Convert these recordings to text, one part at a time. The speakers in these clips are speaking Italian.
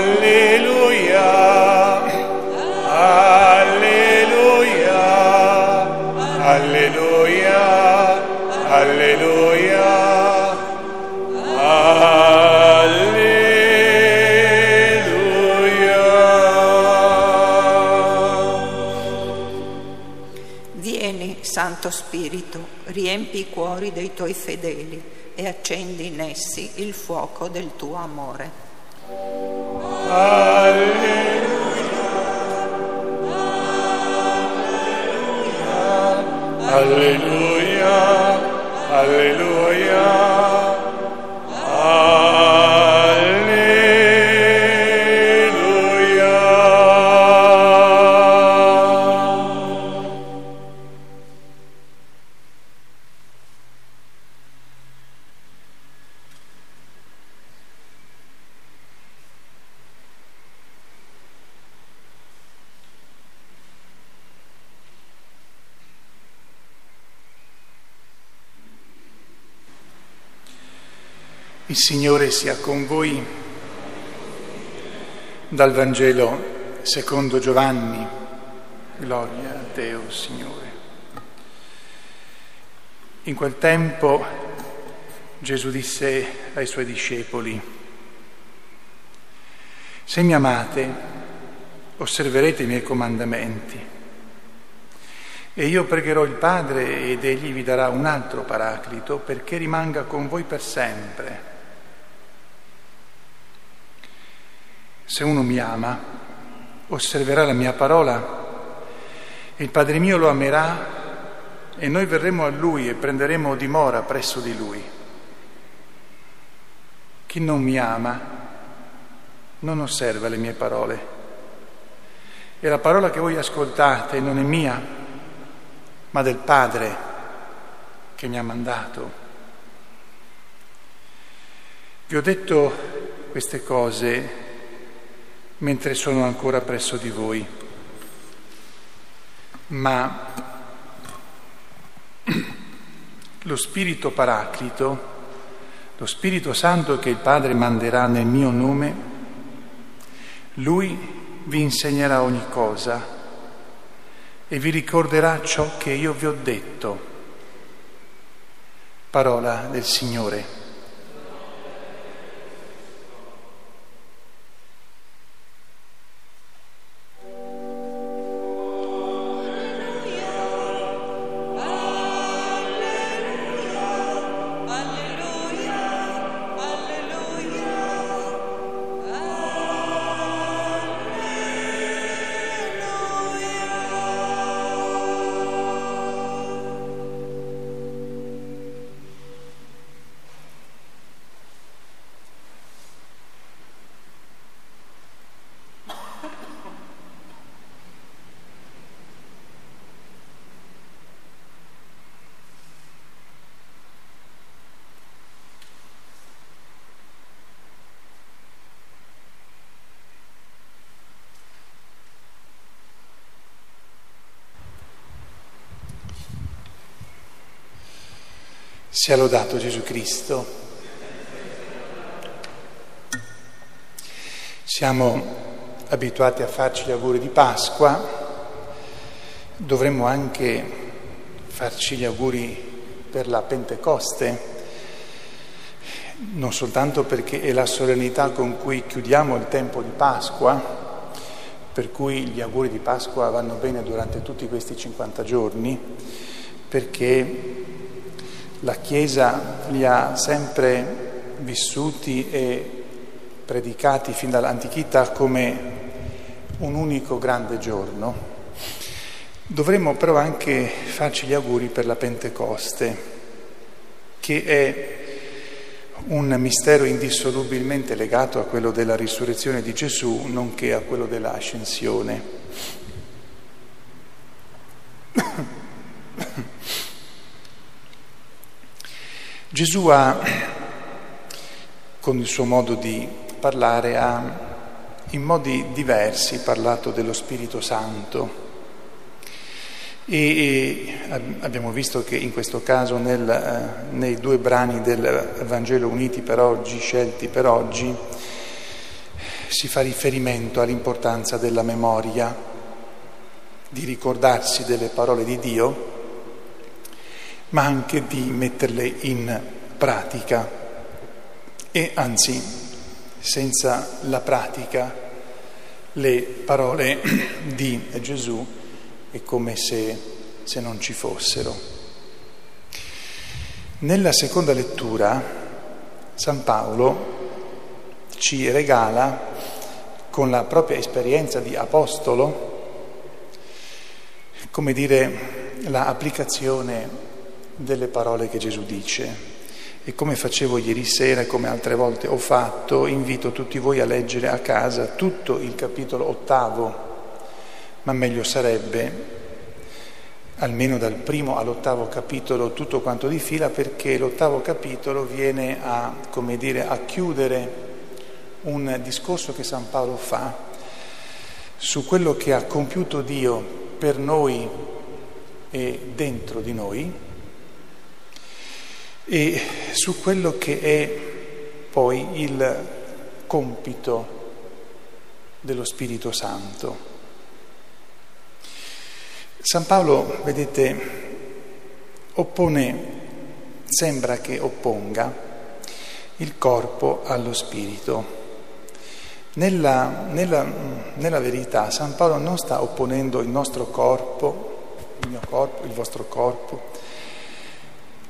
Alleluia. Alleluia. Alleluia. Alleluia. Vieni, Santo Spirito, riempi i cuori dei tuoi fedeli e accendi in essi il fuoco del tuo amore. Alleluia, alleluia, Il Signore sia con voi. Dal Vangelo secondo Giovanni. Gloria a Deo, Signore. In quel tempo Gesù disse ai suoi discepoli, se mi amate, osserverete i miei comandamenti. E io pregherò il Padre ed egli vi darà un altro paraclito perché rimanga con voi per sempre. Se uno mi ama, osserverà la mia parola e il Padre mio lo amerà e noi verremo a lui e prenderemo dimora presso di lui. Chi non mi ama non osserva le mie parole. E la parola che voi ascoltate non è mia, ma del Padre che mi ha mandato. Vi ho detto queste cose mentre sono ancora presso di voi, ma lo Spirito Paraclito, lo Spirito Santo che il Padre manderà nel mio nome, lui vi insegnerà ogni cosa e vi ricorderà ciò che io vi ho detto. Parola del Signore. Sia lodato Gesù Cristo. Siamo abituati a farci gli auguri di Pasqua, dovremmo anche farci gli auguri per la Pentecoste, non soltanto perché è la solennità con cui chiudiamo il tempo di Pasqua, per cui gli auguri di Pasqua vanno bene durante tutti questi 50 giorni, perché la Chiesa li ha sempre vissuti e predicati fin dall'antichità come un unico grande giorno. Dovremmo però anche farci gli auguri per la Pentecoste, che è un mistero indissolubilmente legato a quello della risurrezione di Gesù, nonché a quello dell'ascensione. Gesù ha, con il suo modo di parlare, ha in modi diversi parlato dello Spirito Santo. E, abbiamo visto che in questo caso nel, eh, nei due brani del Vangelo uniti per oggi, scelti per oggi, si fa riferimento all'importanza della memoria, di ricordarsi delle parole di Dio, ma anche di metterle in pratica. E anzi, senza la pratica, le parole di Gesù è come se, se non ci fossero. Nella seconda lettura San Paolo ci regala con la propria esperienza di apostolo, come dire, l'applicazione delle parole che Gesù dice. E come facevo ieri sera e come altre volte ho fatto, invito tutti voi a leggere a casa tutto il capitolo ottavo, ma meglio sarebbe almeno dal primo all'ottavo capitolo tutto quanto di fila perché l'ottavo capitolo viene a, dire, a chiudere un discorso che San Paolo fa su quello che ha compiuto Dio per noi e dentro di noi e su quello che è poi il compito dello Spirito Santo. San Paolo, vedete, oppone, sembra che opponga il corpo allo spirito. Nella, nella, nella, verità San Paolo non sta opponendo il nostro corpo, il mio corpo, il vostro corpo,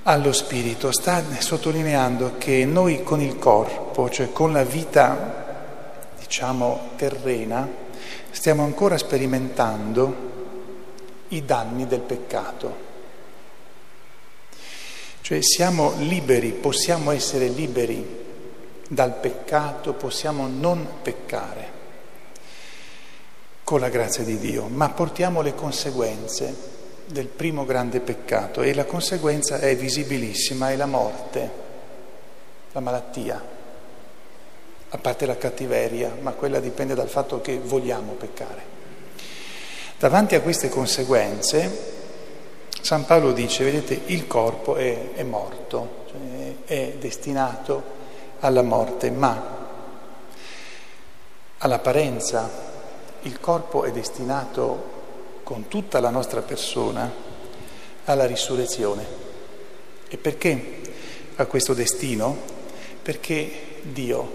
allo spirito, sta sottolineando che noi con il corpo, cioè con la vita, diciamo, terrena, stiamo ancora sperimentando i danni del peccato. Cioè siamo liberi, possiamo essere liberi dal peccato, possiamo non peccare con la grazia di Dio, ma portiamo le conseguenze del primo grande peccato e la conseguenza è visibilissima, è la morte, la malattia, a parte la cattiveria, ma quella dipende dal fatto che vogliamo peccare. Davanti a queste conseguenze, San Paolo dice, vedete, il corpo è, è morto, cioè è destinato alla morte, ma all'apparenza il corpo è destinato con tutta la nostra persona alla risurrezione. E perché a questo destino? Perché Dio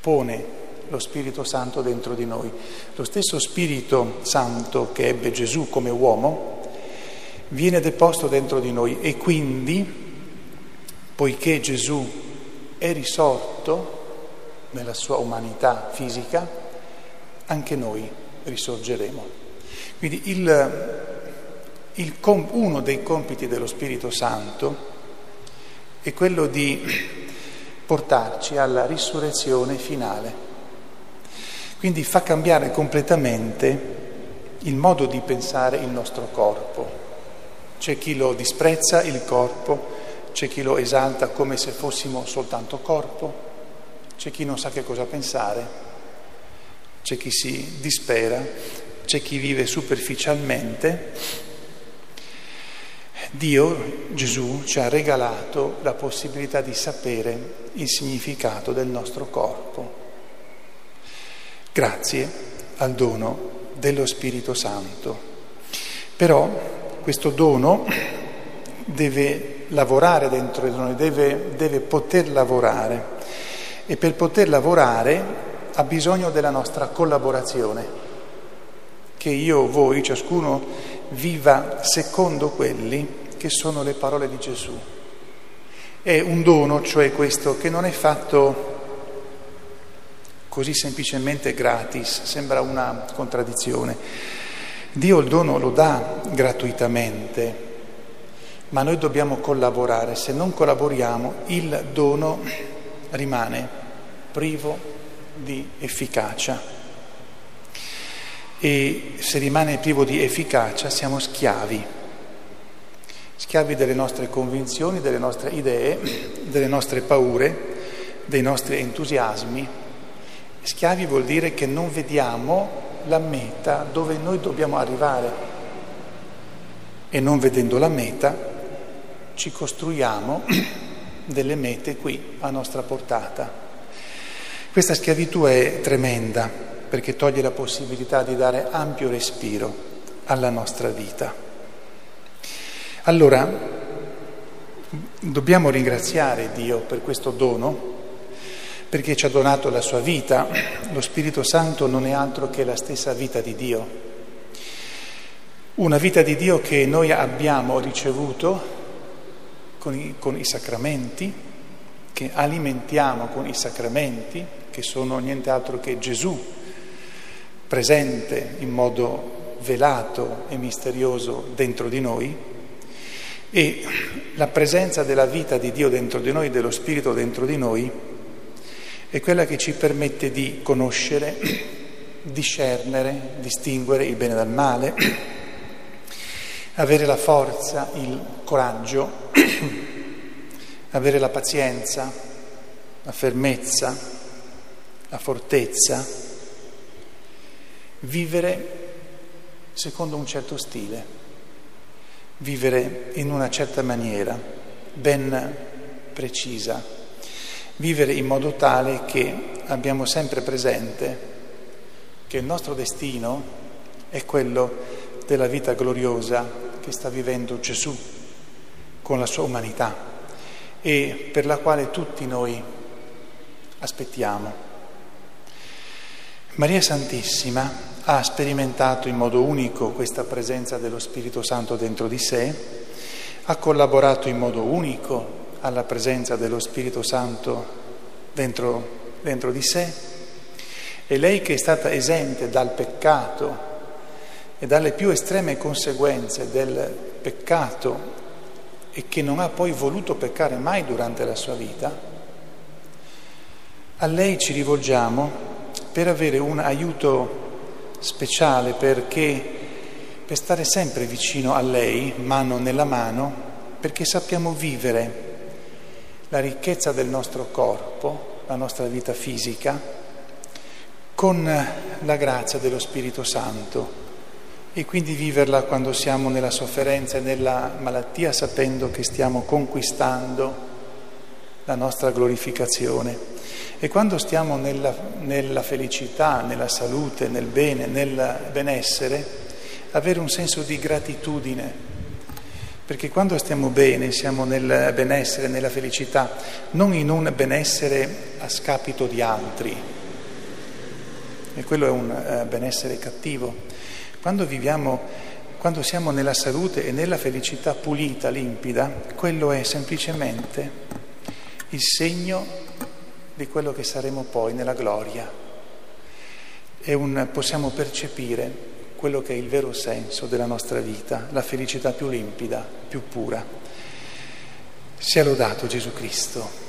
pone lo Spirito Santo dentro di noi. Lo stesso Spirito Santo che ebbe Gesù come uomo viene deposto dentro di noi e quindi, poiché Gesù è risorto nella sua umanità fisica, anche noi risorgeremo. Quindi il, il, uno dei compiti dello Spirito Santo è quello di portarci alla risurrezione finale. Quindi fa cambiare completamente il modo di pensare il nostro corpo. C'è chi lo disprezza il corpo, c'è chi lo esalta come se fossimo soltanto corpo, c'è chi non sa che cosa pensare, c'è chi si dispera, c'è chi vive superficialmente. Dio, Gesù, ci ha regalato la possibilità di sapere il significato del nostro corpo, grazie al dono dello Spirito Santo. Però questo dono deve lavorare dentro di noi, deve, deve poter lavorare e per poter lavorare ha bisogno della nostra collaborazione, che io, voi, ciascuno viva secondo quelli che sono le parole di Gesù. È un dono, cioè questo, che non è fatto così semplicemente gratis, sembra una contraddizione. Dio il dono lo dà gratuitamente, ma noi dobbiamo collaborare, se non collaboriamo il dono rimane privo di efficacia e se rimane privo di efficacia siamo schiavi, schiavi delle nostre convinzioni, delle nostre idee, delle nostre paure, dei nostri entusiasmi. Schiavi vuol dire che non vediamo la meta dove noi dobbiamo arrivare e non vedendo la meta ci costruiamo delle mete qui a nostra portata. Questa schiavitù è tremenda perché toglie la possibilità di dare ampio respiro alla nostra vita. Allora, dobbiamo ringraziare Dio per questo dono, perché ci ha donato la sua vita. Lo Spirito Santo non è altro che la stessa vita di Dio. Una vita di Dio che noi abbiamo ricevuto con i, con i sacramenti, che alimentiamo con i sacramenti, che sono niente altro che Gesù presente in modo velato e misterioso dentro di noi e la presenza della vita di Dio dentro di noi, dello Spirito dentro di noi, è quella che ci permette di conoscere, discernere, distinguere il bene dal male, avere la forza, il coraggio, avere la pazienza, la fermezza, la fortezza, vivere secondo un certo stile, vivere in una certa maniera, ben precisa, vivere in modo tale che abbiamo sempre presente che il nostro destino è quello della vita gloriosa che sta vivendo Gesù con la sua umanità e per la quale tutti noi aspettiamo. Maria Santissima ha sperimentato in modo unico questa presenza dello Spirito Santo dentro di sé, ha collaborato in modo unico alla presenza dello Spirito Santo dentro, dentro di sé. E lei che è stata esente dal peccato e dalle più estreme conseguenze del peccato e che non ha poi voluto peccare mai durante la sua vita, a lei ci rivolgiamo per avere un aiuto speciale perché per stare sempre vicino a lei, mano nella mano, perché sappiamo vivere la ricchezza del nostro corpo, la nostra vita fisica, con la grazia dello Spirito Santo e quindi viverla quando siamo nella sofferenza e nella malattia sapendo che stiamo conquistando la nostra glorificazione. E quando stiamo nella, nella felicità, nella salute, nel bene, nel benessere, avere un senso di gratitudine, perché quando stiamo bene, siamo nel benessere, nella felicità, non in un benessere a scapito di altri, e quello è un uh, benessere cattivo. Quando viviamo, quando siamo nella salute e nella felicità pulita, limpida, quello è semplicemente il segno di quello che saremo poi nella gloria. Un, possiamo percepire quello che è il vero senso della nostra vita, la felicità più limpida, più pura. Sia lodato Gesù Cristo.